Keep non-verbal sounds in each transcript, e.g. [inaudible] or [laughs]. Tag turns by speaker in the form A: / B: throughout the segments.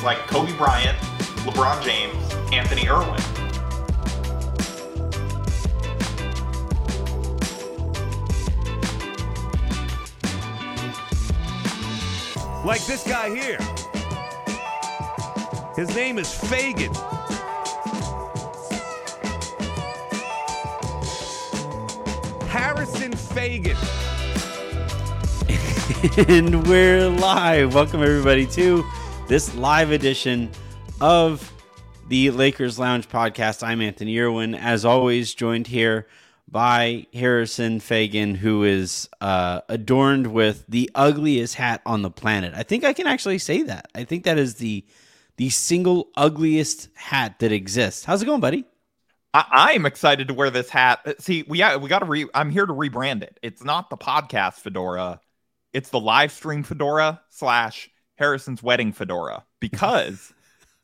A: names like Kobe Bryant, LeBron James, Anthony Irwin.
B: Like this guy here. His name is Fagan. Harrison Fagan. [laughs]
C: and we're live. Welcome everybody to this live edition of the Lakers Lounge podcast. I'm Anthony Irwin, as always, joined here by Harrison Fagan, who is uh, adorned with the ugliest hat on the planet. I think I can actually say that. I think that is the the single ugliest hat that exists. How's it going, buddy?
A: I, am excited to wear this hat. See, we we got to re. I'm here to rebrand it. It's not the podcast fedora. It's the live stream fedora slash Harrison's wedding fedora because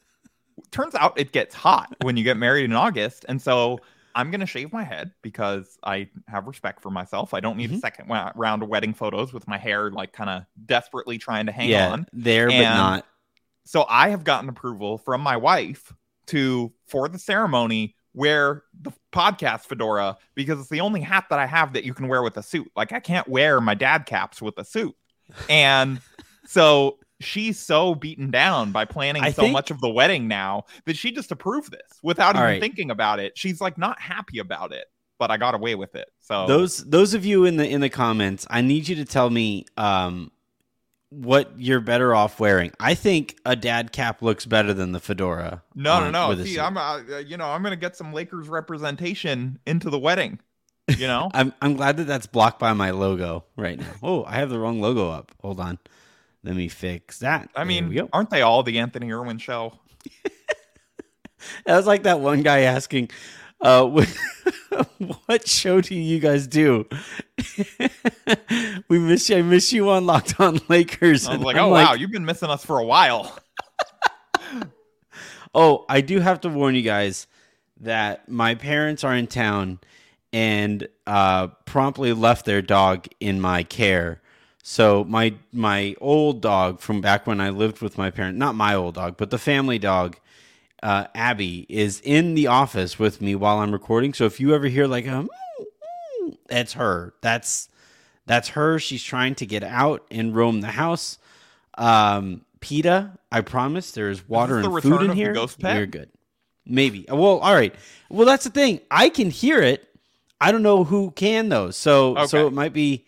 A: [laughs] turns out it gets hot when you get married in August, and so I'm gonna shave my head because I have respect for myself. I don't need
C: Mhm.
A: a second round of wedding photos with my hair like kind of desperately trying to hang
C: yeah,
A: on.
C: there but not.
A: So I have gotten approval from my wife to for the ceremony wear the podcast fedora because it's the only hat that I have that you can wear with a suit. Like I can't wear my dad caps with a suit. And so she's so beaten down by planning
C: I
A: so
C: think-
A: much of the wedding now that she just approved this without
C: All
A: even
C: right.
A: thinking about it. She's like not happy about it, but I got away with it. So
C: those those of you in the in the comments i need you to tell me um what you're better off wearing i think a dad cap looks better than the fedora
A: No, no,
C: on-
A: no.
C: a
A: See. I'm, uh, you know, I'm gonna get some Lakers representation into the wedding. You know, [laughs]
C: I'm, I'm glad that that's blocked by my logo right now [laughs] oh i have the wrong logo up hold on let me fix that
A: I mean, aren't they all the Anthony Irwin show? [laughs]
C: that was like that one guy asking uh [laughs] what, what show do you guys do [laughs] we miss you i miss you on locked on lakers
A: I was like,
C: I'm
A: oh wow, you've been missing us for a while.
C: Oh, I do have to warn you guys that my parents are in town and uh, promptly left their dog in my care. So my my old dog from back when I lived with my parents, not my old dog, but the family dog, uh, Abby, is in the office with me while I'm recording. So if you ever hear like a, that's her. That's that's her. She's trying to get out and roam the house. Um, PETA, I promise there's water
A: this the
C: and food in here.
A: ghost pet?
C: You're good. Maybe. Well, all right. Well, that's the thing. I can hear it. I don't know who can though. So so it might be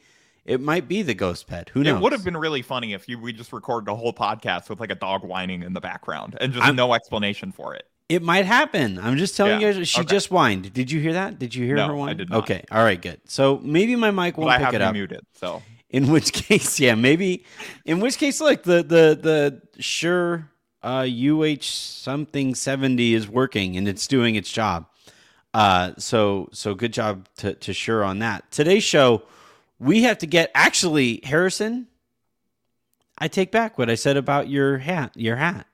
C: it might be the ghost pet. Who knows?
A: It would have been really funny if you we just recorded a whole podcast with like a dog whining in the background and just
C: I'm-
A: no explanation for it.
C: It might happen. I'm just telling
A: Yeah,
C: you guys. She
A: okay.
C: just whined. Did you hear that? Did you hear
A: No,
C: her
A: I did not.
C: Okay. All right. Good. So maybe my mic
A: But
C: won't
A: I
C: pick
A: have
C: it up.
A: muted, so
C: In which [laughs] case, yeah, maybe. In which case, look, the the the Shure uh, UH something seventy is working and it's doing its job. Uh, so so good job to to Shure on that. Today's show, we have to get actually Harrison. I take back what I said about your hat. Your hat.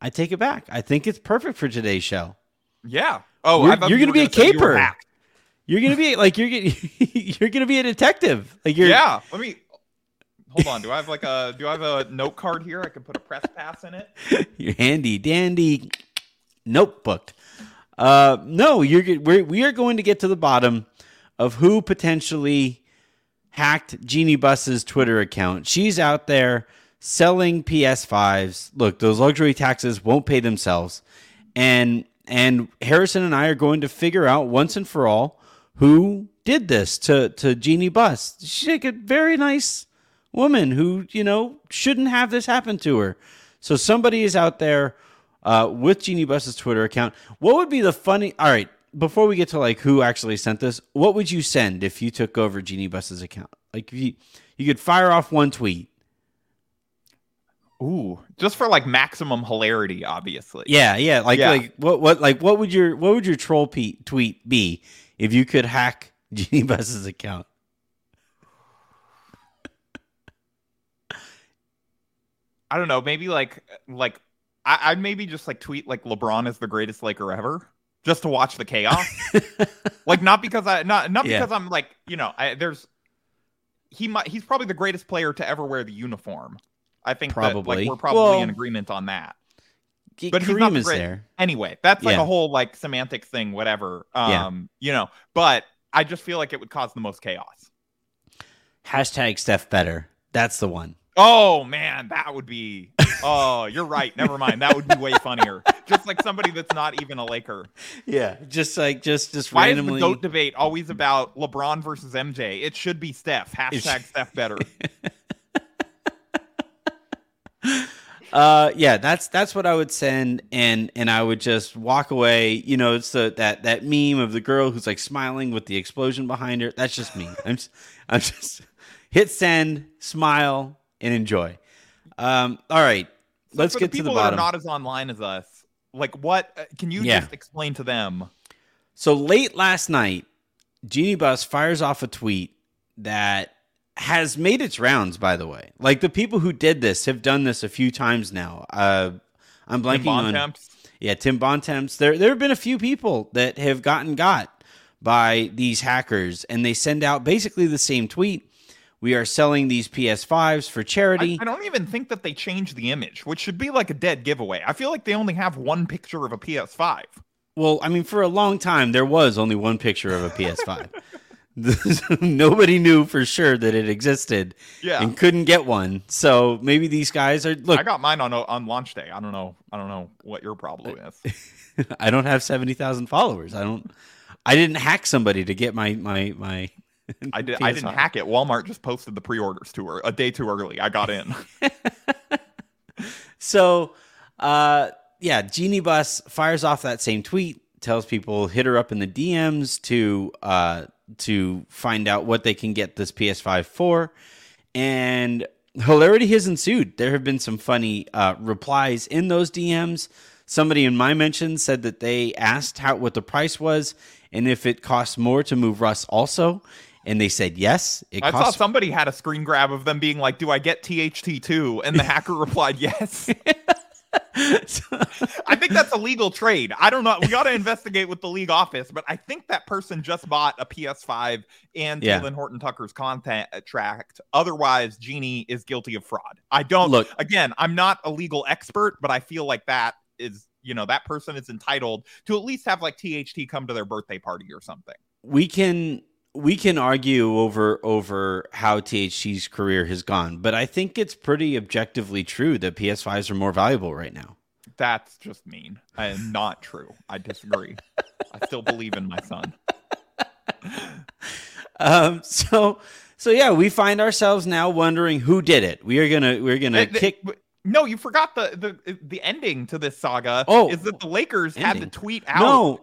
C: I take it back. I think it's perfect for today's show.
A: yeah. Oh,
C: You're- you're gonna
A: were
C: be a
A: say you
C: caper.
A: hacked.
C: You're gonna be like you're gonna [laughs] you're gonna be a detective. Like you're
A: Yeah. Let me hold on. Do I have like a do I have a note card here? I can put a press pass in it. [laughs]
C: Your handy dandy notebook. Uh, no, you're. We're, we are going to get to the bottom of who potentially hacked Jeanie Buss's Twitter account. She's out there selling PS5s. Look, those luxury taxes won't pay themselves, and and Harrison and I are going to figure out once and for all who did this to to Jeanie Buss. She's like a very nice woman who you know shouldn't have this happen to her. So somebody is out there uh, with Jeanie Buss's Twitter account. What would be the funny? All right, before we get to like who actually sent this, what would you send if you took over Jeanie Buss's account? Like if you you could fire off one tweet.
A: Ooh, just for like maximum hilarity, obviously.
C: Yeah, yeah. Like
A: Yeah.
C: like what what like what would your what would your troll pe- tweet be if you could hack [laughs] Jeanie Buss's account?
A: I don't know. Maybe like like I, I'd maybe just like tweet like LeBron is the greatest Laker ever, just to watch the chaos. [laughs] like not because I not not
C: Yeah.
A: because I'm like you know I, there's he might he's probably the greatest player to ever wear the uniform, I think that, like
C: Probably.
A: we're probably
C: Well,
A: in agreement on that.
C: But
A: But he's not the
C: is
A: great-
C: there.
A: Anyway, that's like
C: Yeah.
A: a whole like semantic thing, whatever.
C: Yeah.
A: Um, you know, but I just feel like it would cause the most chaos.
C: Hashtag Steph better. That's the one.
A: Oh man, that would be. Oh, you're right. Never mind. That would be way funnier. Just like somebody that's not even a Laker.
C: Yeah, just like just just
A: Why
C: randomly.
A: is the goat debate always about LeBron versus MJ? It should be Steph. [laughs] Hashtag Steph better. [laughs]
C: Uh, yeah, that's that's what I would send, and and I would just walk away. You know, it's the that that meme of the girl who's like smiling with the explosion behind her. That's just me. I'm just, I'm just hit send, smile, and enjoy. Um, all right, let's
A: For
C: get
A: the
C: to
A: people
C: the
A: that
C: bottom.
A: are not as online as us. Like, what uh, can you
C: Yeah.
A: just explain to them?
C: So late last night, Jeanie Buss fires off a tweet that has made its rounds, by the way. Like the people who did this have done this a few times now. Uh, I'm blanking on yeah, Tim Bontemps. There there have been a few people that have gotten got by these hackers and they send out basically the same tweet. We are selling these PS5s for
A: I,
C: charity.
A: I don't even think that they changed the image, which should be like a dead giveaway. I feel like they only have one picture of a PS5.
C: Well, I mean, for a long time, there was only one picture of a PS5. [laughs] Nobody knew for sure that it existed
A: Yeah.
C: and couldn't get one. So maybe these guys are look.
A: I got mine on on launch day. I don't know. I don't know what your problem is. [laughs]
C: I don't have seventy thousand followers. I don't. I didn't hack somebody to get my my my. [laughs]
A: I did. I didn't
C: PS5.
A: hack it. Walmart just posted the pre-orders to her a day too early. I got in. [laughs]
C: So, uh, yeah, Jeanie Buss fires off that same tweet, tells people hit her up in the DMs to uh, to find out what they can get this PS5 for, and hilarity has ensued. There have been some funny uh, replies in those DMs. Somebody in my mention said that they asked how what the price was and if it costs more to move Russ also, and they said yes. It
A: I saw
C: costs
A: somebody had a screen grab of them being like, "Do I get THT too?" And the hacker replied, "Yes." [laughs] I think that's a legal trade. I don't know. We got to [laughs] investigate with the league office, but I think that person just bought a PS5 and
C: Yeah.
A: Talen Horton Tucker's content uh, tract. Otherwise, Jeanie is guilty of fraud. I don't
C: Look.
A: Again, I'm not a legal expert, but I feel like that is, you know, that person is entitled to at least have like THT come to their birthday party or something.
C: we can we can argue over over how THT's career has gone, but I think it's pretty objectively true that PS5s are more valuable right now.
A: That's just mean and not true. I disagree. I still believe in my son. [laughs]
C: Um, so so yeah, we find ourselves now wondering who did it. We are gonna we're gonna kick.
A: No, you forgot the the the ending to this saga.
C: Oh,
A: is that the Lakers had
C: ending.
A: to tweet out?
C: No,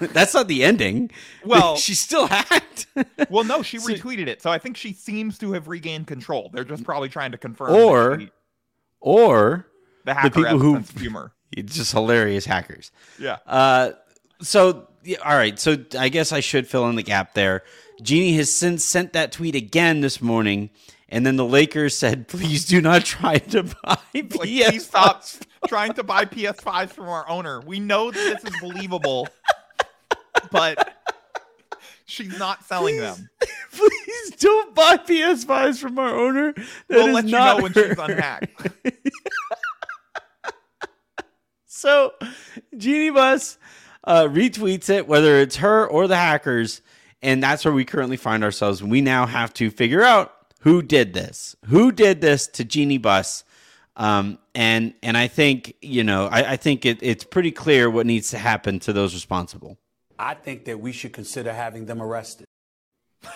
C: [laughs] that's not the ending.
A: Well- [laughs]
C: she still hacked. [laughs]
A: Well, no, she
C: So-
A: retweeted it, so I think she seems to have regained control. They're just probably trying to confirm.
C: Or-
A: she-
C: or
A: the hacker
C: people who-
A: humor.
C: it's just hilarious hackers.
A: Yeah,
C: Uh, so yeah, all right. So I guess I should fill in the gap there. Jeanie has since sent that tweet again this morning, and then the Lakers said, "Please do not try to [laughs] buy PS5."
A: please stop trying to buy PS5s from our owner. We know that this is believable, but she's not selling them. [laughs]
C: Please don't buy PS5s from our owner. That
A: We'll
C: is
A: let you know when she's unhacked. [laughs]
C: So, Jeanie Buss uh, retweets it, whether it's her or the hackers, and that's where we currently find ourselves. We now have to figure out who did this, who did this to Jeanie Buss, um, and and I think you know I, I think it, it's pretty clear what needs to happen to those responsible.
D: I think that we should consider having them arrested. [laughs]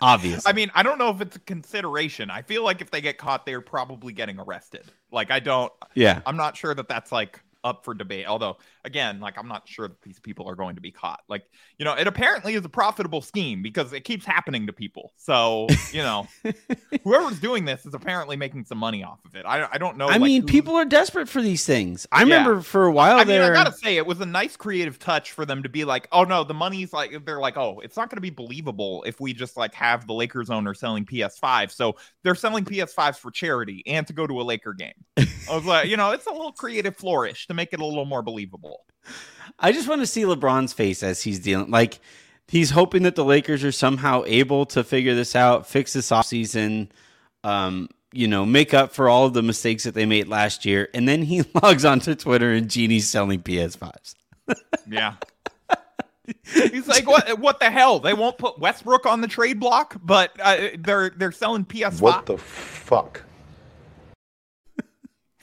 C: Obviously,
A: I mean, I don't know if it's a consideration. I feel like if they get caught, they're probably getting arrested. Like, I don't.
C: yeah.
A: I'm not sure that that's like up for debate. Although, again, like I'm not sure that these people are going to be caught. Like, you know, it apparently is a profitable scheme because it keeps happening to people. So, you know, [laughs] whoever's doing this is apparently making some money off of it. I, I don't know.
C: I
A: like,
C: mean,
A: who-
C: people are desperate for these things. I
A: Yeah.
C: remember for a while
A: I mean. I gotta say, it was a nice creative touch for them to be like, "Oh no, the money's like." They're like, "Oh, it's not gonna be believable if we just like have the Lakers owner selling PS5." So they're selling PS5s for charity and to go to a Laker game. I was like, you know, it's a little creative flourish to make it a little more believable.
C: I just want to see LeBron's face as he's dealing. Like he's hoping that the Lakers are somehow able to figure this out, fix this offseason, um, you know, make up for all of the mistakes that they made last year. And then he [laughs] logs onto Twitter and Jeanie's selling PS5s.
A: Yeah. [laughs] He's like, what? What the hell? They won't put Westbrook on the trade block, but uh, they're they're selling PS5.
E: What the fuck?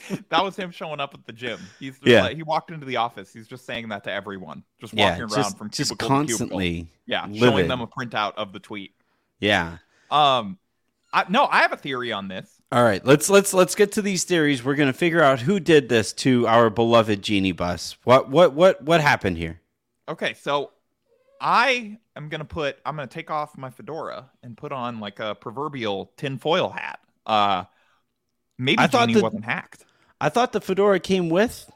E: [laughs]
A: that was him showing up at the gym. He's
C: Yeah.
A: like, he walked into the office. He's just saying that to everyone, just
C: Yeah,
A: walking around
C: just,
A: from
C: just
A: cubicle to cubicle.
C: constantly.
A: Yeah,
C: livid.
A: showing them a printout of the tweet.
C: Yeah.
A: Um, I, no, I have a theory on this.
C: All right, let's let's let's get to these theories. We're gonna figure out who did this to our beloved Jeanie Buss. What what what what happened here?
A: Okay, so I am gonna put I'm gonna take off my fedora and put on like a proverbial tinfoil hat. Uh maybe
C: I thought Jeanie
A: wasn't hacked.
C: I thought the fedora came with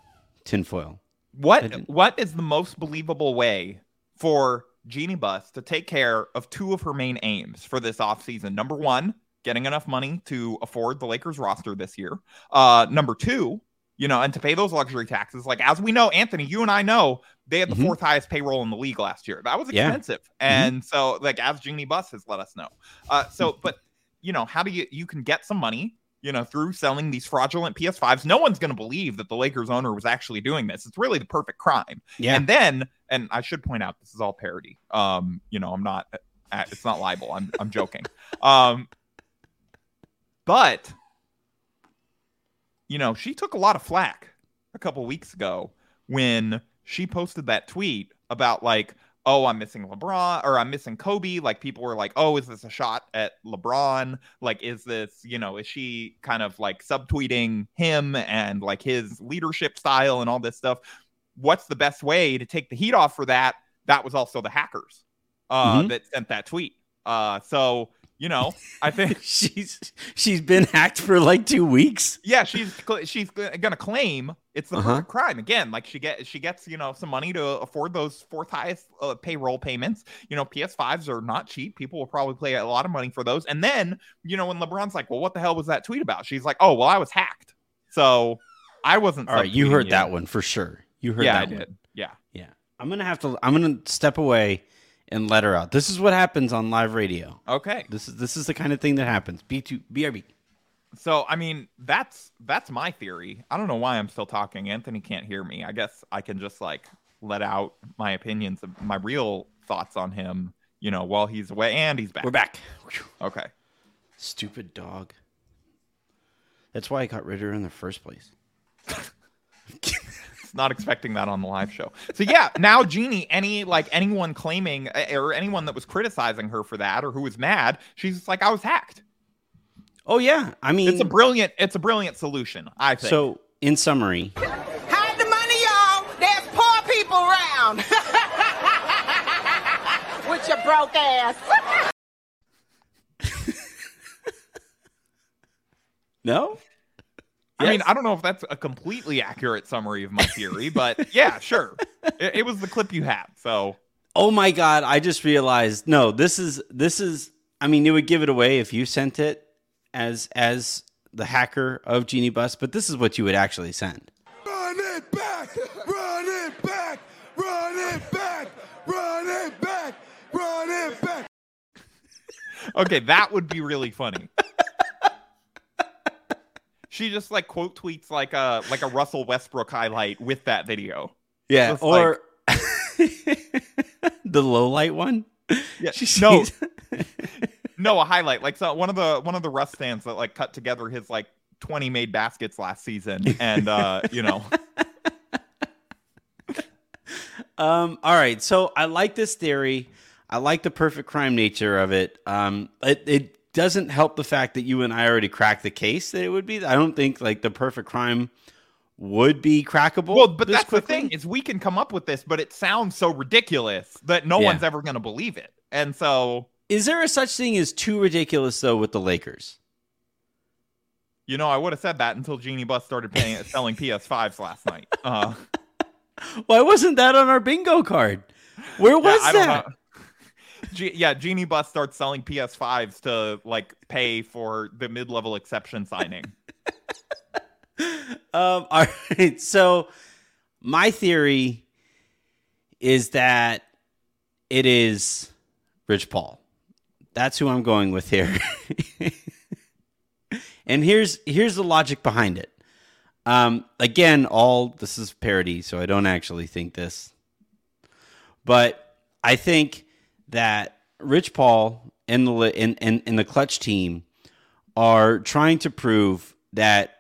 C: tinfoil.
A: What what is the most believable way for Jeanie Buss to take care of two of her main aims for this offseason? Number one, getting enough money to afford the Lakers roster this year. Uh number two, you know, and to pay those luxury taxes. Like as we know, Anthony, you and I know they had the
C: Mhm.
A: fourth highest payroll in the league last year. That was
C: Yeah.
A: expensive. And so like as Jeanie Buss has let us know. Uh so but you know, how do you you can get some money you know, through selling these fraudulent PS5s. No one's going to believe that the Lakers owner was actually doing this. It's really the perfect crime.
C: Yeah.
A: And then, and I should point out, this is all parody. Um, you know, I'm not, uh, it's not libel. I'm, I'm joking. [laughs] Um, but, you know, she took a lot of flack a couple weeks ago when she posted that tweet about like, oh, I'm missing LeBron or I'm missing Kobe. Like people were like, oh, is this a shot at LeBron? Like, is this, you know, is she kind of like subtweeting him and like his leadership style and all this stuff? What's the best way to take the heat off for that? That was also the hackers uh,
C: Mhm.
A: that sent that tweet. Uh, so, you know, I think [laughs]
C: she's she's been hacked for like two weeks.
A: yeah, she's she's gonna claim it's the
C: Uh-huh.
A: crime again. Like she get she gets you know some money to afford those fourth highest uh, payroll payments. You know, PS5s are not cheap. People will probably pay a lot of money for those. And then you know when LeBron's like, "Well, what the hell was that tweet about?" She's like, "Oh, well, I was hacked." So I wasn't.
C: All right, you heard that one for sure. You heard
A: Yeah,
C: that
A: I
C: one.
A: did. Yeah.
C: Yeah. I'm gonna have to I'm gonna step away and let her out. This is what happens on live radio.
A: Okay.
C: This is this is the kind of thing that happens. B two BRB.
A: So I mean, that's that's my theory. I don't know why I'm still talking. Anthony can't hear me. I guess I can just like let out my opinions, of my real thoughts on him. You know, while he's away, and he's back.
C: We're back.
A: Okay.
C: Stupid dog. That's why I got rid of her in the first place. [laughs]
A: not expecting that on the live show. So yeah, now Jeanie, any like anyone claiming uh, or anyone that was criticizing her for that or who was mad, she's just like I was hacked.
C: Oh yeah. I mean
A: It's a brilliant it's a brilliant solution, I think.
C: so in summary,
F: Hide the money, y'all. There's poor people around. [laughs] With your broke ass. [laughs]
C: no?
A: I mean, I don't know if that's a completely accurate summary of my theory, but [laughs] yeah, sure. It, it was the clip you had. So
C: Oh my god, I just realized no, this is this is I mean it would give it away if you sent it as as the hacker of Jeanie Buss, but this is what you would actually send.
B: Run it back! Run it back! Run it back! Run it back! Run it back!
A: okay, that would be really funny. She just like quote tweets like a like a Russell Westbrook highlight with that video.
C: Yeah, or [laughs] the low light one.
A: Yeah,
C: She
A: no, [laughs] [laughs] no, a highlight like so one of the one of the Russ stands that like cut together his like 20 made baskets last season, and uh, you know,
C: Um, all right, so I like this theory. I like the perfect crime nature of it. Um, it, it doesn't help the fact that you and I already cracked the case that it would be. I don't think like the perfect crime would be crackable.
A: well, but that's
C: quickly.
A: the thing is we can come up with this, but it sounds so ridiculous that no
C: Yeah.
A: one's ever going to believe it, and so
C: Is there a such thing as too ridiculous though with the Lakers?
A: you know I would have said that until Jeanie Buss started paying, [laughs] selling PS5s last night. Uh, [laughs]
C: Why wasn't that on our bingo card? Where
A: Yeah,
C: was
A: don't
C: that?
A: Ge- yeah, Jeanie Buss starts selling PS5s to like pay for the mid-level exception signing. [laughs]
C: Um, all right. So my theory is that it is Rich Paul. That's who I'm going with here. [laughs] And here's here's the logic behind it. Um, again, all this is parody, so I don't actually think this. But I think that Rich Paul and the and, and, and the clutch team are trying to prove that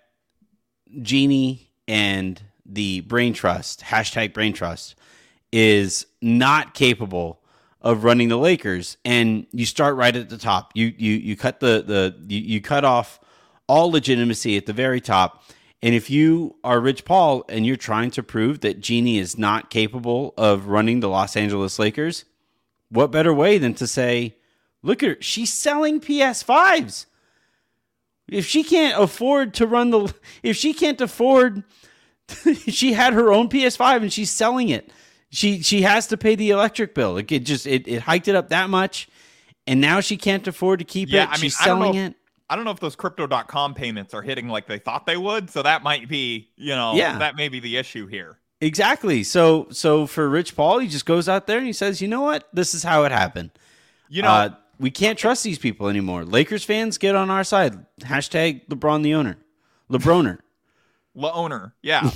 C: Jeanie and the brain trust, hashtag brain trust, is not capable of running the Lakers. And you start right at the top. You you you cut the the you, you cut off all legitimacy at the very top. And if you are Rich Paul and you're trying to prove that Jeanie is not capable of running the Los Angeles Lakers, what better way than to say, look at her, she's selling PS5s. If she can't afford to run the, if she can't afford, [laughs] she had her own PS5 and she's selling it. She she has to pay the electric bill. It, it just it, it hiked it up that much, and now she can't afford to keep
A: Yeah,
C: it.
A: I mean,
C: she's
A: I don't know if-
C: it.
A: I don't know if those crypto.com payments are hitting like they thought they would. So that might be, you know,
C: Yeah.
A: that may be the issue here.
C: Exactly. So so for Rich Paul, he just goes out there and he says, "You know what? This is how it happened.
A: You know,
C: uh, we can't trust these people anymore. Lakers fans, get on our side. Hashtag LeBron the owner, LeBroner, [laughs]
A: La owner. Yeah.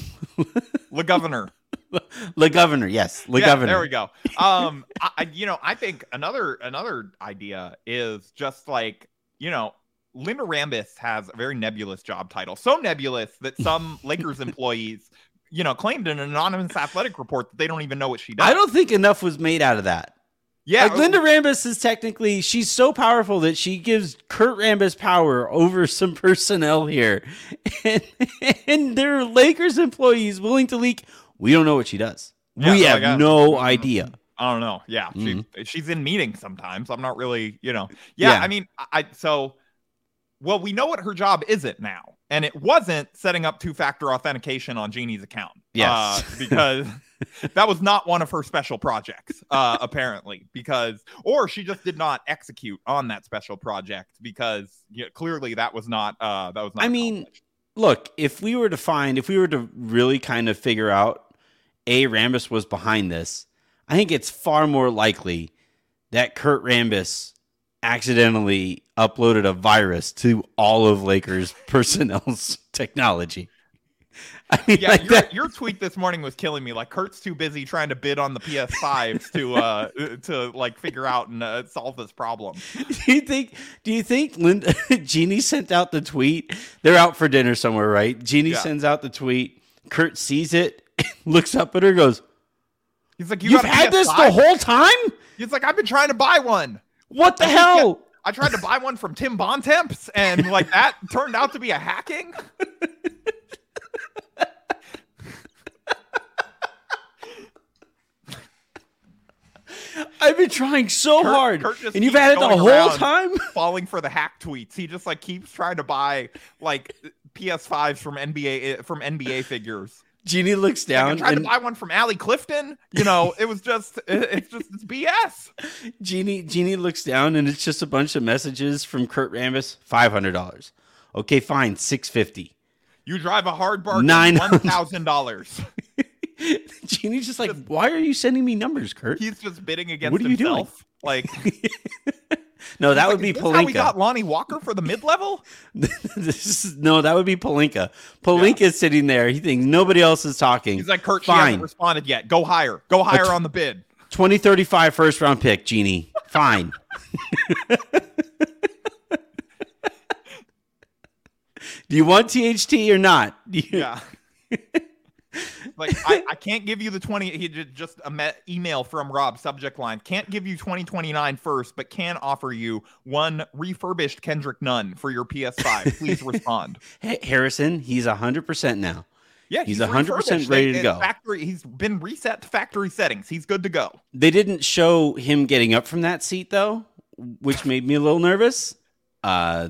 A: La governor. [laughs]
C: Le Governor. Yes, Le
A: yeah,
C: Governor.
A: There we go. Um, I, I- you know, I think another another idea is just like you know, Linda Rambis has a very nebulous job title, so nebulous that some [laughs] Lakers employees, you know, claimed in an anonymous athletic report that they don't even know what she does.
C: I don't think enough was made out of that.
A: Yeah,
C: like uh, Linda Rambis is technically she's so powerful that she gives Kurt Rambis power over some personnel here, [laughs] and, and there are Lakers employees willing to leak. We don't know what she does.
A: Yeah,
C: we
A: so
C: have
A: got-
C: no mm-hmm. idea.
A: I don't know. Yeah,
C: Mhm.
A: she mm-hmm. she's in meetings sometimes. I'm not really, you know. Yeah,
C: Yeah.
A: I mean, I I- so well, we know what her job isn't now, and it wasn't setting up two-factor authentication on Jeanie's account.
C: Yes.
A: uh, [laughs] because that was not one of her special projects, uh, [laughs] apparently. Because or she just did not execute on that special project because yeah, clearly that was not uh that was not.
C: I mean, look, if we were to find, if we were to really kind of figure out a Rambis was behind this, I think it's far more likely that Kurt Rambis accidentally uploaded a virus to all of Lakers [laughs] personnel's technology. [laughs] I mean,
A: yeah,
C: like
A: your,
C: that-
A: your tweet this morning was killing me. Like Kurt's too busy trying to bid on the PS5s to [laughs] uh to like figure out and uh, solve this problem.
C: do you think? Do you think Linda Jeanie sent out the tweet? They're out for dinner somewhere, right? Jeanie
A: Yeah.
C: sends out the tweet. Kurt sees it, looks up at her, goes,
A: He's like, you
C: "You've had this
A: PS5?"
C: the whole time?
A: He's like, I've been trying to buy one.
C: What the
A: I
C: hell?"
A: I tried to buy one from Tim Bontemps, and like that [laughs] turned out to be a hacking.
C: I've been trying so
A: Kurt-
C: hard,
A: Kurt
C: and you've had it the whole time. [laughs]
A: falling for the hack tweets. He just like keeps trying to buy like PS5s from NBA from NBA figures.
C: Jeanie looks
A: Like, I
C: down,
A: tried to buy one from Allie Clifton. You know, it was just it- it's just it's BS.
C: Jeanie Jeanie looks down, and it's just a bunch of messages from Kurt Rambis. Five hundred dollars. Okay, fine, six fifty.
A: You drive a hard bargain,
C: Nine
A: thousand dollars. [laughs]
C: Jeanie's just like, "Why are you sending me numbers, Kurt?"
A: He's just bidding against
C: What are you doing?
A: Like [laughs]
C: No, that would be
A: is this How we got
C: Pelinka.
A: Lonnie Walker for the mid level? [laughs]
C: no, that would be Pelinka. Pelinka's sitting there. He thinks nobody else is talking.
A: He's like, Kurt, she hasn't responded yet. Go higher. Go higher on the bid.
C: 2035 first round pick, Jeanie. Fine. [laughs] [laughs] Do you want THT or not? You-
A: Yeah. Like I, I can't give you the 20 he did just a email from rob subject line can't give you 2029 first but can offer you one refurbished kendrick nunn for your ps5 please [laughs] respond
C: Hey, Harrison, he's 100% now.
A: yeah
C: He's 100% ready to go.
A: factory he's been reset to factory settings he's good to go
C: They didn't show him getting up from that seat, though, which made me a little nervous. Uh,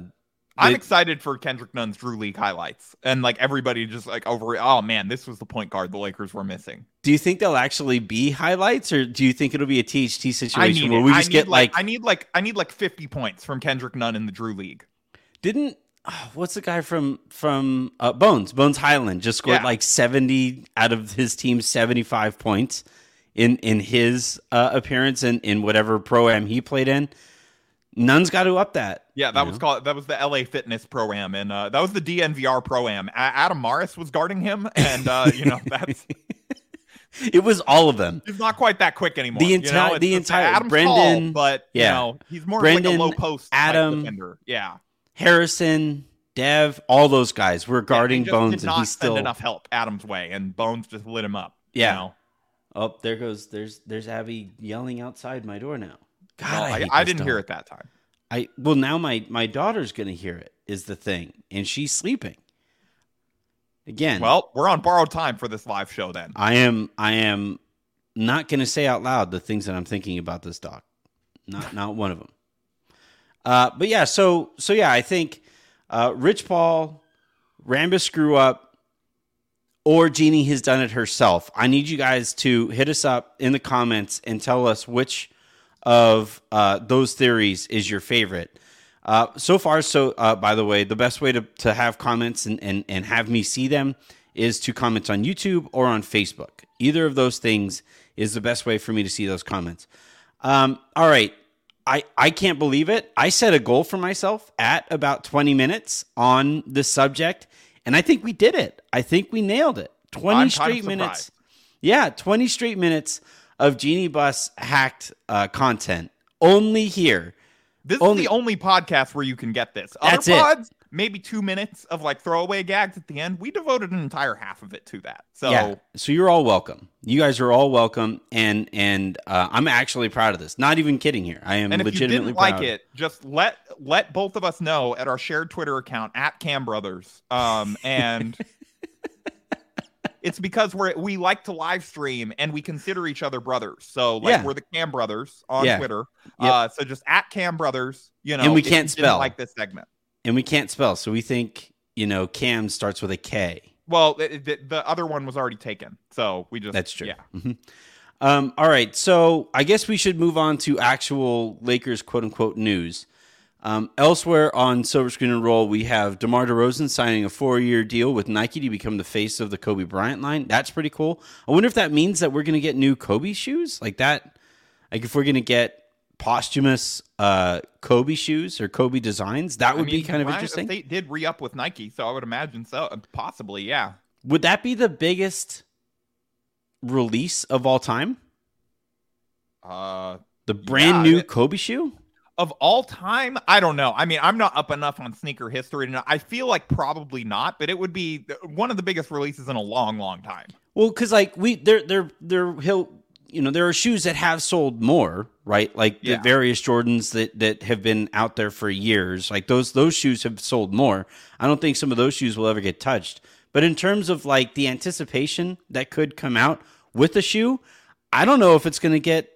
A: i'm
C: They-
A: excited for kendrick nunn's drew league highlights and like everybody just like over oh man this was the point guard the lakers were missing
C: do you think they'll actually be highlights, or do you think it'll be a THT situation where
A: it.
C: we just get
A: like,
C: like,
A: i need like i need like 50 points from kendrick nunn in the drew league
C: didn't oh, what's the guy from from uh, Bones Bones Hyland just scored
A: Yeah.
C: like 70 out of his team's 75 points in in his uh, appearance in in whatever pro am he played in. Nunn's got to up that.
A: Yeah, that
C: you
A: was called that was the LA Fitness Pro Am, and uh, that was the DNVR Pro Am. A- Adam Mares was guarding him, and uh, you know that's [laughs]
C: It was all of them.
A: he's not quite that quick anymore.
C: The
A: you
C: entire-
A: know?
C: The entire-
A: Adam's
C: Brendan-
A: tall, but
C: yeah.
A: you know he's more
C: Brendan,
A: like a low post
C: Adam,
A: defender. Yeah,
C: Harrison, Dev, all those guys were guarding
A: just
C: Bones, and
A: not
C: he's
A: send
C: still.
A: enough help Adam's way, and Bones just lit him up. you
C: Yeah.
A: know?
C: Oh, there goes. There's there's Abby yelling outside my door now. God,
A: Well,
C: I,
A: I, I didn't hear it that time.
C: I well now my my daughter's gonna hear it is the thing, and she's sleeping. Again,
A: Well, we're on borrowed time for this live show then.
C: I am I am not gonna say out loud the things that I'm thinking about this doc. Not not one of them. Uh, but yeah, so so yeah, I think uh, Rich Paul, Rambis screw up, or Jeanie has done it herself. I need you guys to hit us up in the comments and tell us which of uh, those theories is your favorite. Uh, so far, so uh, by the way, the best way to, to have comments and, and, and have me see them is to comment on YouTube or on Facebook. Either of those things is the best way for me to see those comments. Um, all right. I, I can't believe it. I set a goal for myself at about 20 minutes on this subject, and I think we did it. I think we nailed it. 20
A: I'm kind of
C: straight minutes. Yeah, 20 straight minutes of Jeanie Buss hacked uh, content. Only here.
A: This
C: Only-
A: is the only podcast where you can get this. Other
C: That's it.
A: pods, maybe two minutes of like throwaway gags at the end. We devoted an entire half of it to that. So
C: yeah. So you're all welcome. You guys are all welcome, and and uh, I'm actually proud of this. Not even kidding here. I am
A: and if you
C: legitimately
A: didn't like it, just let let both of us know at our shared Twitter account at Cam Brothers. Um, and [laughs] it's because we're we like to live stream and we consider each other brothers. So like
C: Yeah.
A: we're the Cam Brothers on
C: Yeah.
A: Twitter.
C: Yep.
A: Uh, so just at Cam Brothers. You know,
C: And we can't spell.
A: like this segment.
C: and we can't spell, so we think you know Cam starts with a K.
A: Well, the, the, the other one was already taken, so we just
C: That's true.
A: Yeah,
C: Mhm. Um, all right, so I guess we should move on to actual Lakers quote unquote news. Um, elsewhere on Silver Screen and Roll, we have DeMar DeRozan signing a four-year deal with Nike to become the face of the Kobe Bryant line. That's pretty cool. I wonder if that means that we're going to get new Kobe shoes like that. Like if we're going to get posthumous uh, Kobe shoes or Kobe designs, that
A: I
C: would be kind of interesting.
A: Estate did re up with Nike, so I would imagine so. Possibly, yeah.
C: Would that be the biggest release of all time?
A: Uh,
C: The brand
A: Yeah,
C: new
A: it-
C: Kobe shoe?
A: Of all time, I don't know. I mean, I'm not up enough on sneaker history to know. I feel like probably not, but it would be one of the biggest releases in a long, long time.
C: Well, because like we, there, there, there, he'll, you know, there are shoes that have sold more, right? Like
A: Yeah.
C: the various Jordans that that have been out there for years. Like those those shoes have sold more. I don't think some of those shoes will ever get touched. But in terms of like the anticipation that could come out with the shoe, I don't know if it's going to get,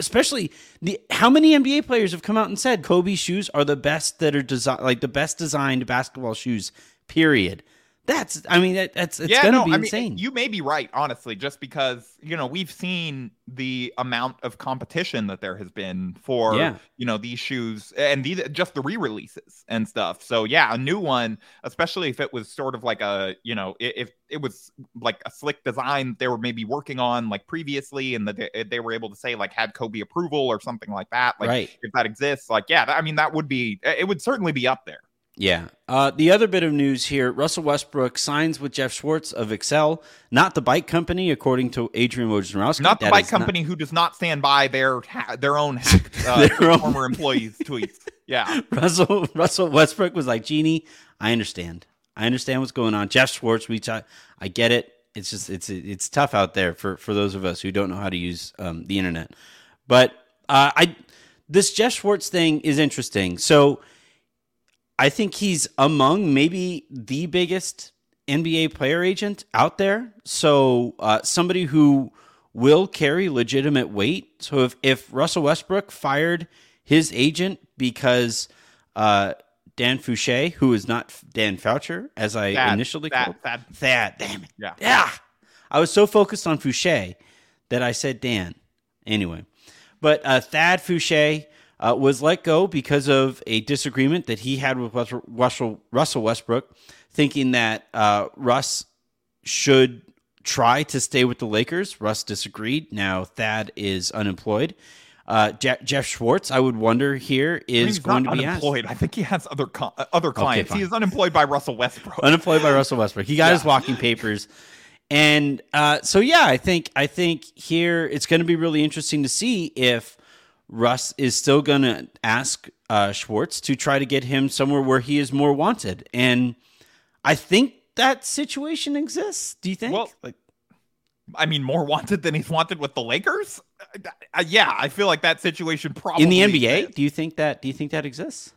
C: especially the how many NBA players have come out and said Kobe shoes are the best that are designed, like the best designed basketball shoes. Period. That's, I mean, that, that's it's
A: yeah,
C: going to
A: no,
C: be
A: I
C: insane.
A: mean, you may be right, honestly, just because you know we've seen the amount of competition that there has been for
C: Yeah.
A: you know these shoes and these just the re-releases and stuff. So yeah, a new one, especially if it was sort of like a you know if it was like a slick design they were maybe working on like previously and that they, eh, they were able to say like had Kobe approval or something like that. Like
C: Right.
A: if that exists, like yeah, I mean that would be eh, it would certainly be up there.
C: Yeah. Uh, the other bit of news here Russell Westbrook signs with Jeff Schwartz of Excel, not the bike company, according to Adrian Wojnarowski.
A: Not the
C: That
A: bike
C: is not-
A: company who does not stand by their ha- their own hacked [laughs] uh,
C: Their own-
A: former employees' tweets. Yeah, [laughs]
C: Russell, Russell Westbrook was like, Jeanie, I understand. I understand what's going on. Jeff Schwartz, we I, I get it. It's just it's it's tough out there for for those of us who don't know how to use um, the internet. But uh, I this Jeff Schwartz thing is interesting. So I think he's among maybe the biggest NBA player agent out there. So uh, somebody who will carry legitimate weight. So if if Russell Westbrook fired his agent because uh, Dan Fouché, who is not Dan Foucher, as I
A: Thad,
C: initially
A: Thad,
C: called
A: Thad.
C: Thad, damn it,
A: Yeah.
C: yeah. I was so focused on Fouché that I said Dan. Anyway, but uh, Thad Fouché uh, was let go because of a disagreement that he had with Russell, Russell, Westbrook, thinking that uh, Russ should try to stay with the Lakers. Russ disagreed. Now Thad is unemployed. Uh, Je- Jeff Schwartz, I would wonder here, is
A: he's
C: going to be asked.
A: unemployed. I think he has other co- uh, other clients.
C: fine.
A: he is unemployed by Russell Westbrook.
C: unemployed by Russell Westbrook. He got his walking papers. And uh, so yeah, I think I think here it's going to be really interesting to see if Russ is still going to ask uh, Schwartz to try to get him somewhere where he is more wanted. And I think that situation exists. Do you think?
A: Well,
C: like,
A: I mean, more wanted than he's wanted with the Lakers. Uh, uh, yeah, I feel like that situation probably
C: in the NBA,
A: exists.
C: do you think that? Do you think that exists?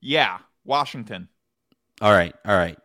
A: Yeah, Washington.
C: All right, all right.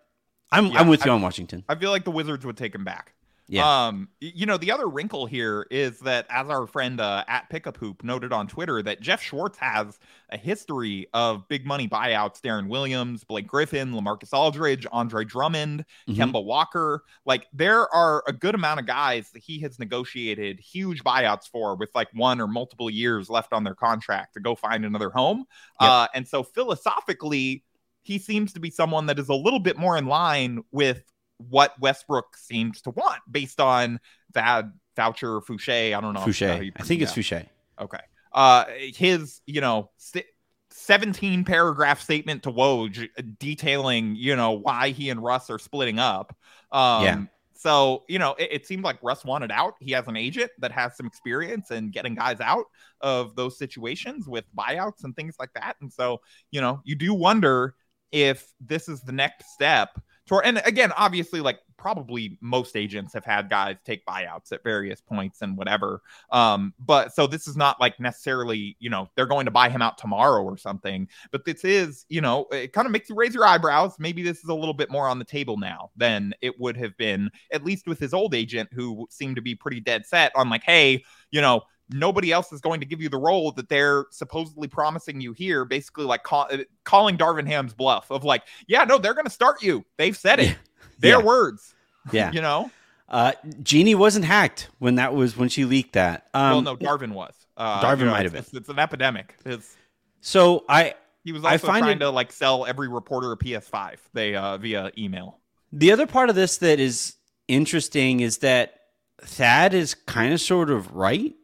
C: I'm
A: Yeah,
C: I'm with you
A: I-
C: on Washington.
A: I feel like the Wizards would take him back.
C: Yeah.
A: Um, you know, the other wrinkle here is that, as our friend uh, at Pickup Hoop noted on Twitter, that Jeff Schwartz has a history of big money buyouts. Deron Williams, Blake Griffin, Lamarcus Aldridge, Andre Drummond,
C: Mhm.
A: Kemba Walker. Like, there are a good amount of guys that he has negotiated huge buyouts for with like one or multiple years left on their contract to go find another home.
C: Yep.
A: Uh, and so philosophically, he seems to be someone that is a little bit more in line with what Westbrook seems to want based on that voucher Fouché. I don't know.
C: Fouché.
A: you
C: I think it's. Fouché.
A: Okay. Uh, his, you know, st- 17 paragraph statement to Woj detailing, you know, why he and Russ are splitting up. Um,
C: Yeah.
A: So, you know, it, it seemed like Russ wanted out. He has an agent that has some experience in getting guys out of those situations with buyouts and things like that. And so, you know, you do wonder if this is the next step and again, obviously, like probably most agents have had guys take buyouts at various points and whatever. Um, but so this is not like necessarily, you know, they're going to buy him out tomorrow or something. But this is, you know, it kind of makes you raise your eyebrows. Maybe this is a little bit more on the table now than it would have been, at least with his old agent, who seemed to be pretty dead set on like, hey, you know, nobody else is going to give you the role that they're supposedly promising you here. Basically, like call, uh, calling Darvin Ham's bluff of like, yeah, no, they're going to start you. They've said it. Their
C: Yeah.
A: words. [laughs]
C: Yeah.
A: You know.
C: Uh, Jeanie wasn't hacked when that was when she leaked that. Um,
A: well, no, Darvin was. Uh,
C: Darvin
A: you know,
C: might have
A: been. it's, it's an epidemic. It's,
C: So I
A: he was
C: I
A: also
C: find
A: trying
C: it-
A: to like sell every reporter a PS5. They uh, via email.
C: The other part of this that is interesting is that Thad is kind of sort of right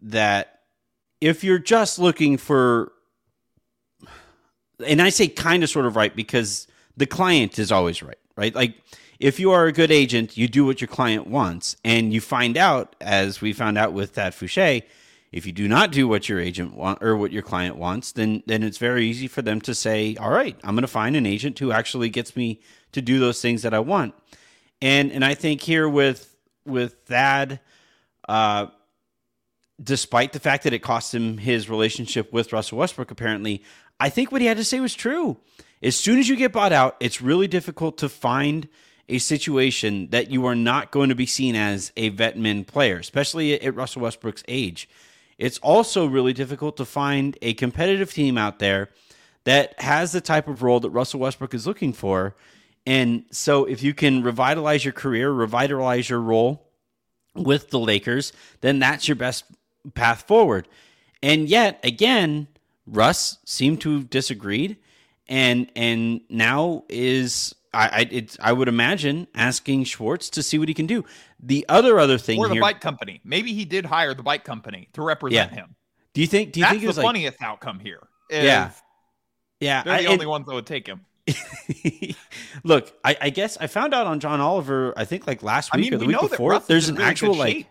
C: that if you're just looking for and I say kind of sort of right because the client is always right, right? Like if you are a good agent, you do what your client wants and you find out as we found out with Thad Fouché, if you do not do what your agent want or what your client wants, then then it's very easy for them to say, "All right, I'm going to find an agent who actually gets me to do those things that I want." And and I think here with with Thad, uh, despite the fact that it cost him his relationship with Russell Westbrook, apparently, I think what he had to say was true. As soon as you get bought out, it's really difficult to find a situation that you are not going to be seen as a vet min player, especially at Russell Westbrook's age. It's also really difficult to find a competitive team out there that has the type of role that Russell Westbrook is looking for. And so if you can revitalize your career, revitalize your role with the Lakers, then that's your best path forward. And yet again, Russ seemed to have disagreed and and now is I I, I would imagine asking Schwartz to see what he can do. The other other thing
A: Or the
C: here,
A: bike company. Maybe he did hire the bike company to represent
C: Yeah.
A: him.
C: do you think do you
A: That's
C: think it
A: the
C: was like
A: funniest outcome here?
C: Yeah. yeah
A: They're
C: I-
A: the
C: and-
A: only ones that would take him. [laughs]
C: Look, I, I guess I found out on John Oliver. I think like last
A: I
C: week
A: mean,
C: or the
A: we
C: week before. There's an
A: really
C: actual like
A: shape.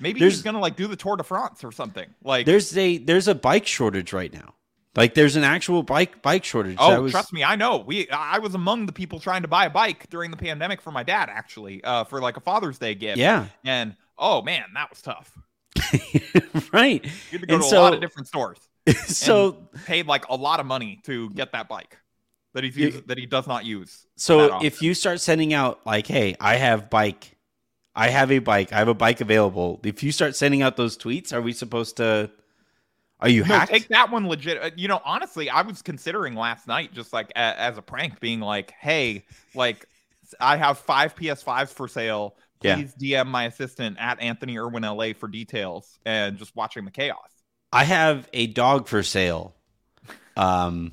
A: Maybe
C: there's-
A: he's gonna like do the Tour de France or something. Like
C: there's a there's a bike shortage right now. Like there's an actual bike bike shortage.
A: Oh,
C: was,
A: trust me, I know. We I was among the people trying to buy a bike during the pandemic for my dad, actually, uh, for like a Father's Day gift.
C: Yeah,
A: And oh man, that was tough. [laughs]
C: right.
A: You had to go
C: And
A: to
C: so-
A: a lot of different stores. [laughs]
C: so
A: Paid like a lot of money to get that bike that he's using, that he does not use.
C: so if you start sending out like, hey, I have bike, I have a bike, I have a bike available. If you start sending out those tweets, are we supposed to? Are you
A: no,
C: hacked?
A: take that one legit. uh, You know, honestly, I was considering last night just like a, as a prank, being like, "Hey, like, I have five PS5s for sale.
C: Yeah.
A: Please DM my assistant at Anthony Irwin LA for details." And just watching the chaos.
C: I have a dog for sale. Um,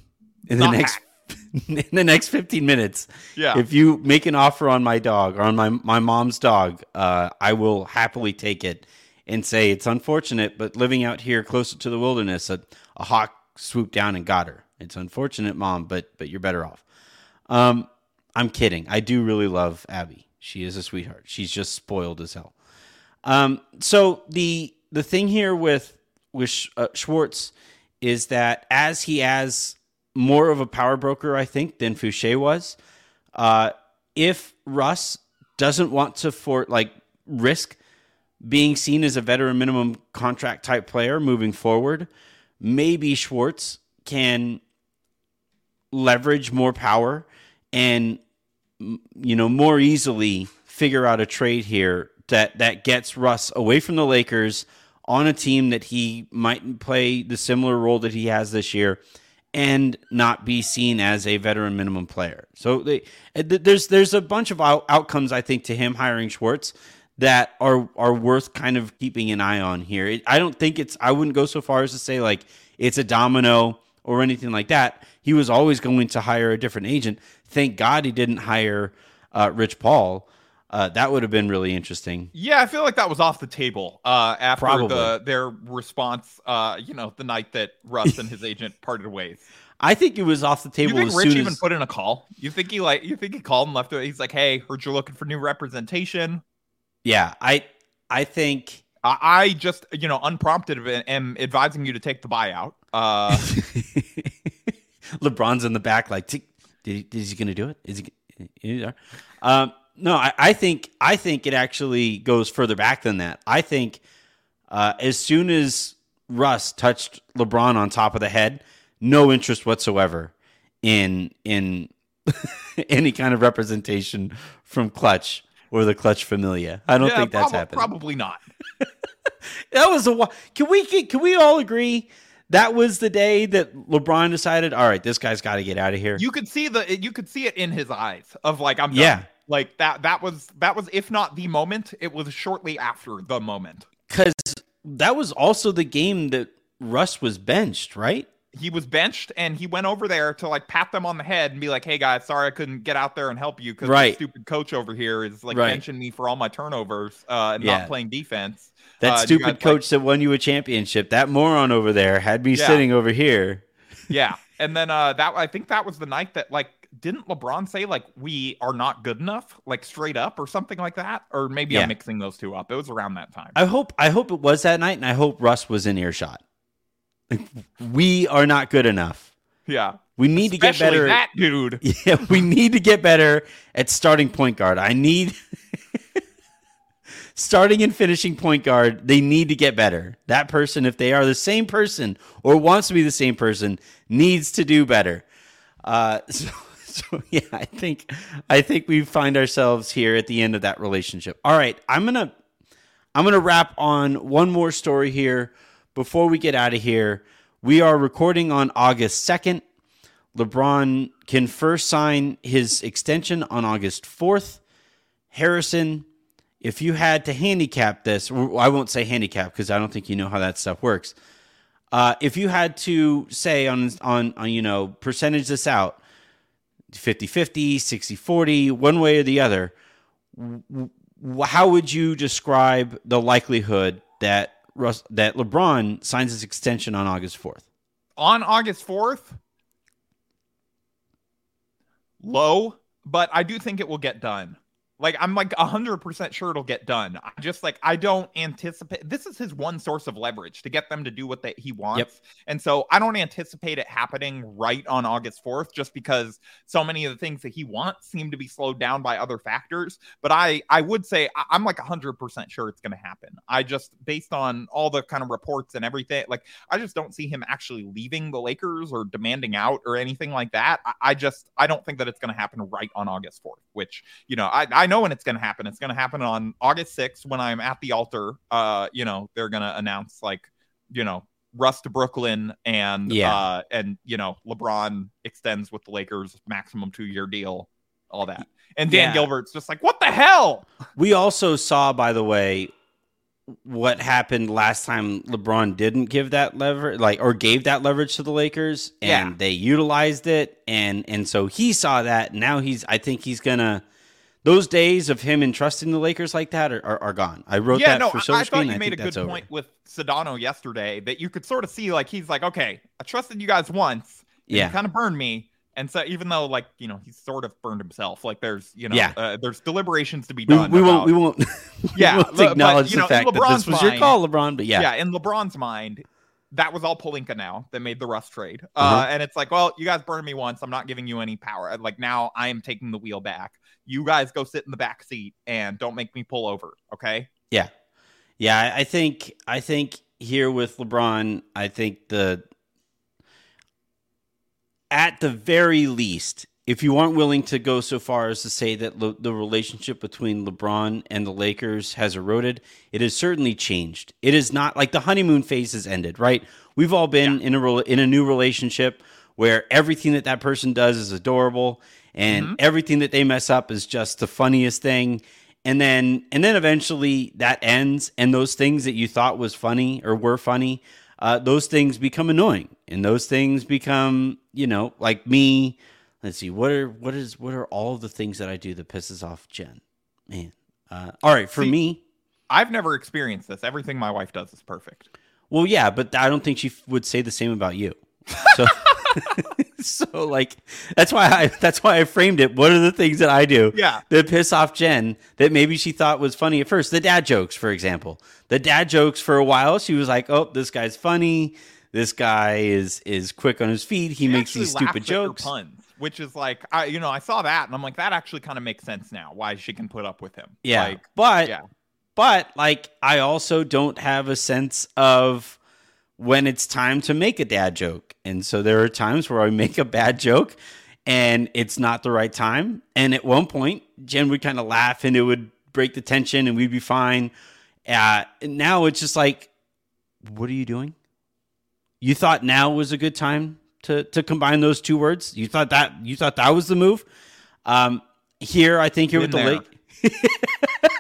C: in the next [laughs] in the next 15 minutes.
A: Yeah.
C: If you make an offer on my dog or on my my mom's dog, uh, I will happily take it. and say it's unfortunate, but living out here closer to the wilderness, a, a hawk swooped down and got her. It's unfortunate, mom, but but you're better off. Um, I'm kidding. I do really love Abby. She is a sweetheart. She's just spoiled as hell. Um, so the the thing here with with uh, Schwartz is that as he has more of a power broker, I think, than Foucher was. Uh, if Russ doesn't want to for like risk being seen as a veteran minimum contract type player moving forward, maybe Schwartz can leverage more power and you know more easily figure out a trade here that that gets Russ away from the Lakers on a team that he might play the similar role that he has this year and not be seen as a veteran minimum player. So they, uh, there's there's a bunch of out- outcomes I think to him hiring Schwartz that are are worth kind of keeping an eye on here. I don't think it's I wouldn't go so far as to say like it's a domino or anything like that. He was always going to hire a different agent. Thank God he didn't hire uh, Rich Paul. Uh, that would have been really interesting.
A: Yeah, I feel like that was off the table uh, after
C: Probably.
A: the their response. Uh, you know, the night that Russ and his [laughs] agent parted ways.
C: I think it was off the table.
A: You
C: think
A: Rich even
C: as
A: put in a call? You think he like? You think he called and left it? He's like, "Hey, heard you're looking for new representation."
C: yeah. I I think
A: I, I just, you know, unprompted am- am advising you to take the buyout. Uh, [laughs]
C: LeBron's in the back, like, "Tick, did is he going to do it? Is he? he- Um, no, I, I think I think it actually goes further back than that. I think uh, as soon as Russ touched LeBron on top of the head, no interest whatsoever in in [laughs] any kind of representation from Klutch or the Klutch Familia. I don't
A: yeah,
C: think that's
A: prob-
C: happening.
A: Probably not. [laughs]
C: That was a. Can we can we all agree that was the day that LeBron decided? All right, this guy's got to get out of here.
A: You could see the you could see it in his eyes of like I'm done.
C: Yeah.
A: Like that that was that was if not the moment, it was shortly after the moment.
C: because that was also the game that Russ was benched, right?
A: He was benched and he went over there to like pat them on the head and be like, "Hey guys, sorry I couldn't get out there and help you because
C: Right.
A: the stupid coach over here is like
C: Right.
A: benching me for all my turnovers uh, and
C: Yeah.
A: not playing defense."
C: That
A: Uh,
C: stupid coach that won you a championship, that moron over there, had me
A: Yeah.
C: sitting over here.
A: yeah, and then uh, that I think that was the night that like didn't LeBron say like we are not good enough, like straight up or something like that, or maybe
C: Yeah.
A: I'm mixing those two up. It was around that time.
C: I hope I hope it was that night, and I hope Russ was in earshot. we are not good enough.
A: yeah,
C: We need to get better.
A: That dude. [laughs]
C: Yeah, we need to get better at starting point guard. I need [laughs] starting and finishing point guard. They need to get better. That person, if they are the same person or wants to be the same person, needs to do better. Uh, [laughs] so, [laughs] so yeah, I think I think we find ourselves here at the end of that relationship. All right, I'm gonna I'm gonna wrap on one more story here before we get out of here. We are recording on August second. LeBron can first sign his extension on August 4th. Harrison, if you had to handicap this, I won't say handicap because I don't think you know how that stuff works. Uh, if you had to say on, on, on, you know, percentage this out 50 50, 60 40, one way or the other, how would you describe the likelihood that Russ, that LeBron signs his extension on August 4th?
A: on August 4th, low, but I do think it will get done. Like I'm like 100% sure it'll get done. I just like I don't anticipate this is his one source of leverage to get them to do what they, he wants.
C: Yep.
A: And so I don't anticipate it happening right on August 4th just because so many of the things that he wants seem to be slowed down by other factors, but I I would say I, I'm like 100% sure it's going to happen. I just based on all the kind of reports and everything like I just don't see him actually leaving the Lakers or demanding out or anything like that. I, I just I don't think that it's going to happen right on August 4th, which you know I, I know when it's going to happen. It's going to happen on August 6th when I'm at the altar. Uh, you know they're going to announce like you know Russ to Brooklyn and
C: Yeah.
A: uh, and you know LeBron extends with the Lakers maximum two year deal, all that. And Dan
C: Yeah.
A: Gilbert's just like, what the hell?
C: We also saw, by the way, what happened last time LeBron didn't give that lever like or gave that leverage to the Lakers and
A: Yeah.
C: they utilized it and and so he saw that now he's I think he's gonna those days of him entrusting the Lakers like that are, are, are gone. I wrote
A: yeah,
C: that
A: no,
C: for
A: I-
C: Silver
A: I
C: Screen.
A: thought you
C: I
A: made a good
C: over.
A: point with Sedano yesterday that you could sort of see like he's like, okay, I trusted you guys once, and
C: Yeah.
A: you kind of burned me, and so even though like you know he's sort of burned himself, like there's you know
C: Yeah.
A: uh, there's deliberations to be
C: We,
A: done.
C: we won't. We won't. [laughs]
A: yeah,
C: we
A: won't
C: acknowledge
A: but, you
C: the
A: know,
C: fact that this
A: LeBron's
C: was your call, LeBron. But yeah,
A: yeah. in LeBron's mind, that was all Pelinka now that made the Russ trade. Uh,
C: Uh-huh.
A: and it's like, well, you guys burned me once. I'm not giving you any power. Like now I am taking the wheel back. You guys go sit in the back seat and don't make me pull over. Okay.
C: Yeah, yeah. I- think I think here with LeBron, I think the at the very least, if you aren't willing to go so far as to say that le- the relationship between LeBron and the Lakers has eroded, it has certainly changed. It is not like the honeymoon phase has ended, right? We've all been in a rela- in a new relationship where everything that that person does is adorable and everything that they mess up is just the funniest thing. And then and then eventually that ends and those things that you thought was funny or were funny uh, those things become annoying. And those things become you know like me let's see what are what is what are all the things that i do that pisses off jen? Man uh, all right for
A: See-
C: me
A: I've never experienced this. Everything my wife does is perfect.
C: well yeah but i don't think she f- would say the same about you. [laughs] So [laughs] so like that's why i that's why i framed it what are the things that i do
A: Yeah.
C: that piss off Jen that maybe she thought was funny at first. The dad jokes, for example. The dad jokes for a while, she was like, "Oh, this guy's funny. This guy is is quick on his feet. He
A: She
C: makes these stupid
A: laughs at your
C: jokes."
A: puns, which is like, I you know, I saw that and I'm like, that actually kind of makes sense now. Why she can put up with him.
C: Yeah,
A: Like,
C: but
A: yeah.
C: but like I also don't have a sense of when it's time to make a dad joke, and so there are times where I make a bad joke, and it's not the right time. And at one point, Jen would kind of laugh, and it would break the tension, and we'd be fine. Uh, now it's just like, what are you doing? You thought now was a good time to to combine those two words. You thought that you thought that was the move. Um, here, I think here with the lake. [laughs]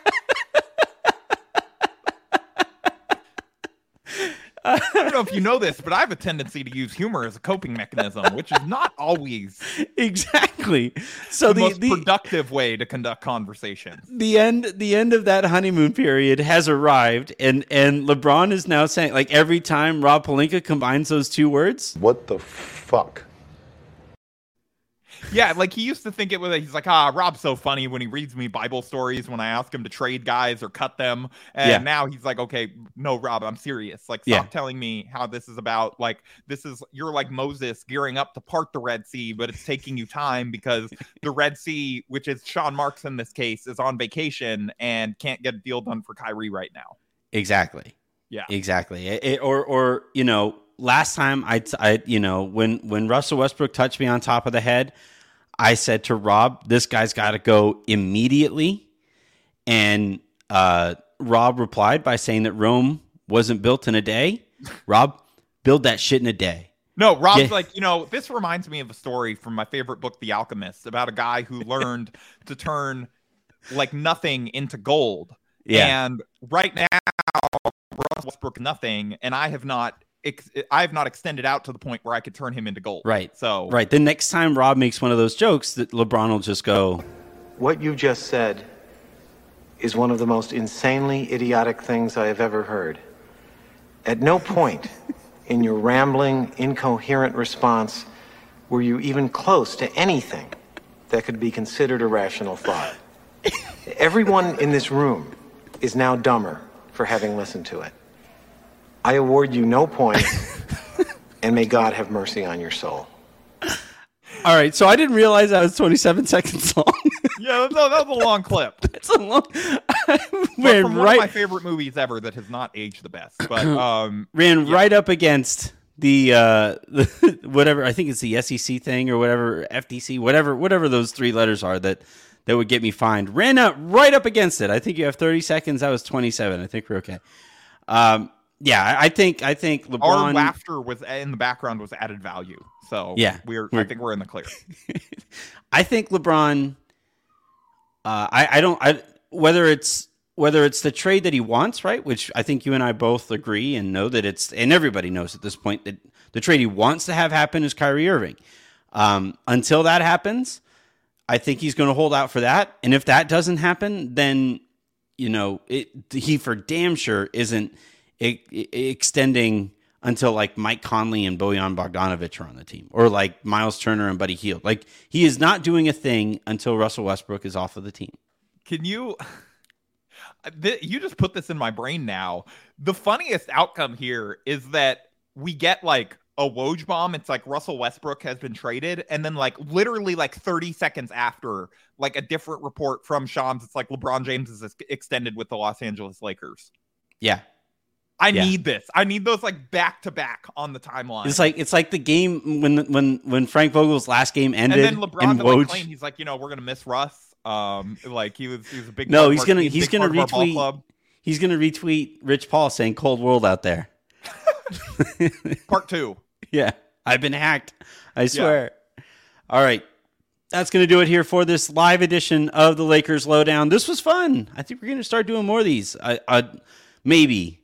A: I don't know if you know this, but I have a tendency to use humor as a coping mechanism, which is not always [laughs]
C: exactly. So
A: the,
C: the
A: most
C: the,
A: productive way to conduct conversation.
C: the end the end of that honeymoon period has arrived, and and LeBron is now saying like every time Rob Pelinka combines those two words,
E: What the fuck?
A: Yeah, like he used to think it was. He's like, ah, Rob's so funny when he reads me Bible stories when I ask him to trade guys or cut them. And
C: Yeah.
A: now he's like, okay, no, Rob, I'm serious. Like, stop
C: Yeah.
A: telling me how this is about. Like, this is you're like Moses gearing up to part the Red Sea, but it's taking you time because the Red Sea, which is Sean Marks in this case, is on vacation and can't get a deal done for Kyrie right now.
C: exactly.
A: Yeah.
C: Exactly. It- it- or or you know, last time I I you know when when Russell Westbrook touched me on top of the head, I said to Rob, "This guy's got to go immediately." And uh, Rob replied by saying that Rome wasn't built in a day. Rob, build that shit in a day.
A: No, Rob's
C: Yeah.
A: like, you know, this reminds me of a story from my favorite book, The Alchemist, about a guy who [laughs] learned to turn like nothing into gold.
C: Yeah.
A: And right now, Russ Westbrook nothing, and I have not, ex- I have not extended out to the point where I could turn him into gold.
C: Right.
A: So
C: Right. The next time Rob makes one of those jokes, that LeBron will just go,
G: What you just said is one of the most insanely idiotic things I have ever heard. At no point in your rambling, incoherent response were you even close to anything that could be considered a rational thought. Everyone in this room is now dumber for having listened to it. I award you no points, and may God have mercy on your soul.
C: All right. So I didn't realize that was 27 seconds long.
A: yeah, that, that was a long clip. [laughs]
C: it's a long. Ran
A: from one of my favorite movies ever that has not aged the best. But [clears throat] um,
C: ran right up against the uh [laughs] the, whatever I think it's the SEC thing or whatever FTC whatever whatever those three letters are that that would get me fined. Ran up right up against it. I think you have 30 seconds. That was 27. I think we're okay. Um yeah, I I think I think
A: our
C: LeBron
A: laughter was in the background was added value. So
C: Yeah,
A: we're, I
C: we're-
A: think we're in the clear. [laughs]
C: I think LeBron. Uh, I I don't I whether it's whether it's the trade that he wants, right? Which I think you and I both agree and know that it's and everybody knows at this point that the trade he wants to have happen is Kyrie Irving. Um, until that happens, I think he's going to hold out for that. And if that doesn't happen, then you know it, he for damn sure isn't extending until like Mike Conley and Bojan Bogdanovic are on the team, or like Miles Turner and Buddy Hield. Like he is not doing a thing until Russell Westbrook is off of the team.
A: Can you? [laughs] You just put this in my brain now. The funniest outcome here is that we get like a Woj bomb. It's like Russell Westbrook has been traded, and then like literally like 30 seconds after, like a different report from Shams, it's like LeBron James is extended with the Los Angeles Lakers.
C: Yeah,
A: I
C: Yeah.
A: need this. I need those like back to back on the timeline.
C: it's like it's like the game when when when Frank Vogel's last game ended.
A: and then LeBron
C: and
A: like,
C: Woj-
A: claim he's like, you know, we're gonna miss Russ. Um, like he was he was a big
C: No, he's gonna-
A: team,
C: he's gonna
A: part of our ball
C: retweet-
A: club.
C: he's going to retweet Rich Paul saying "cold world out there." [laughs]
A: part two. [laughs]
C: Yeah, I've been hacked. I swear. All right. That's going to do it here for this live edition of the Lakers Lowdown. This was fun. I think we're going to start doing more of these. I, I, maybe,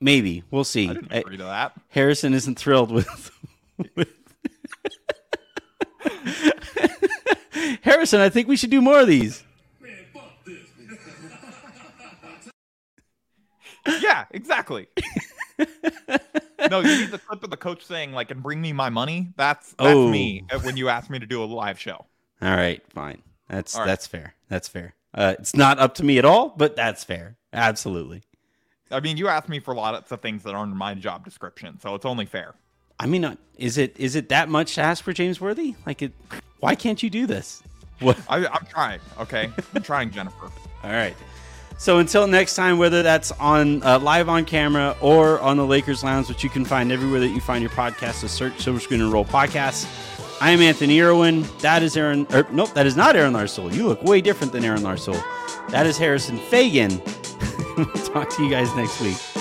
C: maybe we'll see.
A: I didn't
C: I-
A: agree to that.
C: Harrison isn't thrilled with. with [laughs] Harrison, I think we should do more of these.
A: Yeah, exactly. [laughs] no, you need the clip of the coach saying like, "And bring me my money." That's that's
C: Oh.
A: me uh, when you asked me to do a live show.
C: All right, fine. That's
A: right.
C: that's fair. That's fair. Uh, it's not up to me at all, but that's fair. Absolutely.
A: I mean, you asked me for a lot of things that aren't in my job description, so it's only fair.
C: I mean, uh, is it is it that much to ask for James Worthy? Like, it, why can't you do this? [laughs] What?
A: I, I'm trying. Okay, I'm trying, Jennifer. [laughs]
C: All right. So until next time, whether that's on uh, live on camera or on the Lakers Lounge, which you can find everywhere that you find your podcast, so search Silver Screen and Roll Podcasts. I am Anthony Irwin. That is Aaron. Er, nope, that is not Aaron Larsoul. You look way different than Aaron Larsoul. That is Harrison Faigen. We'll talk to you guys next week.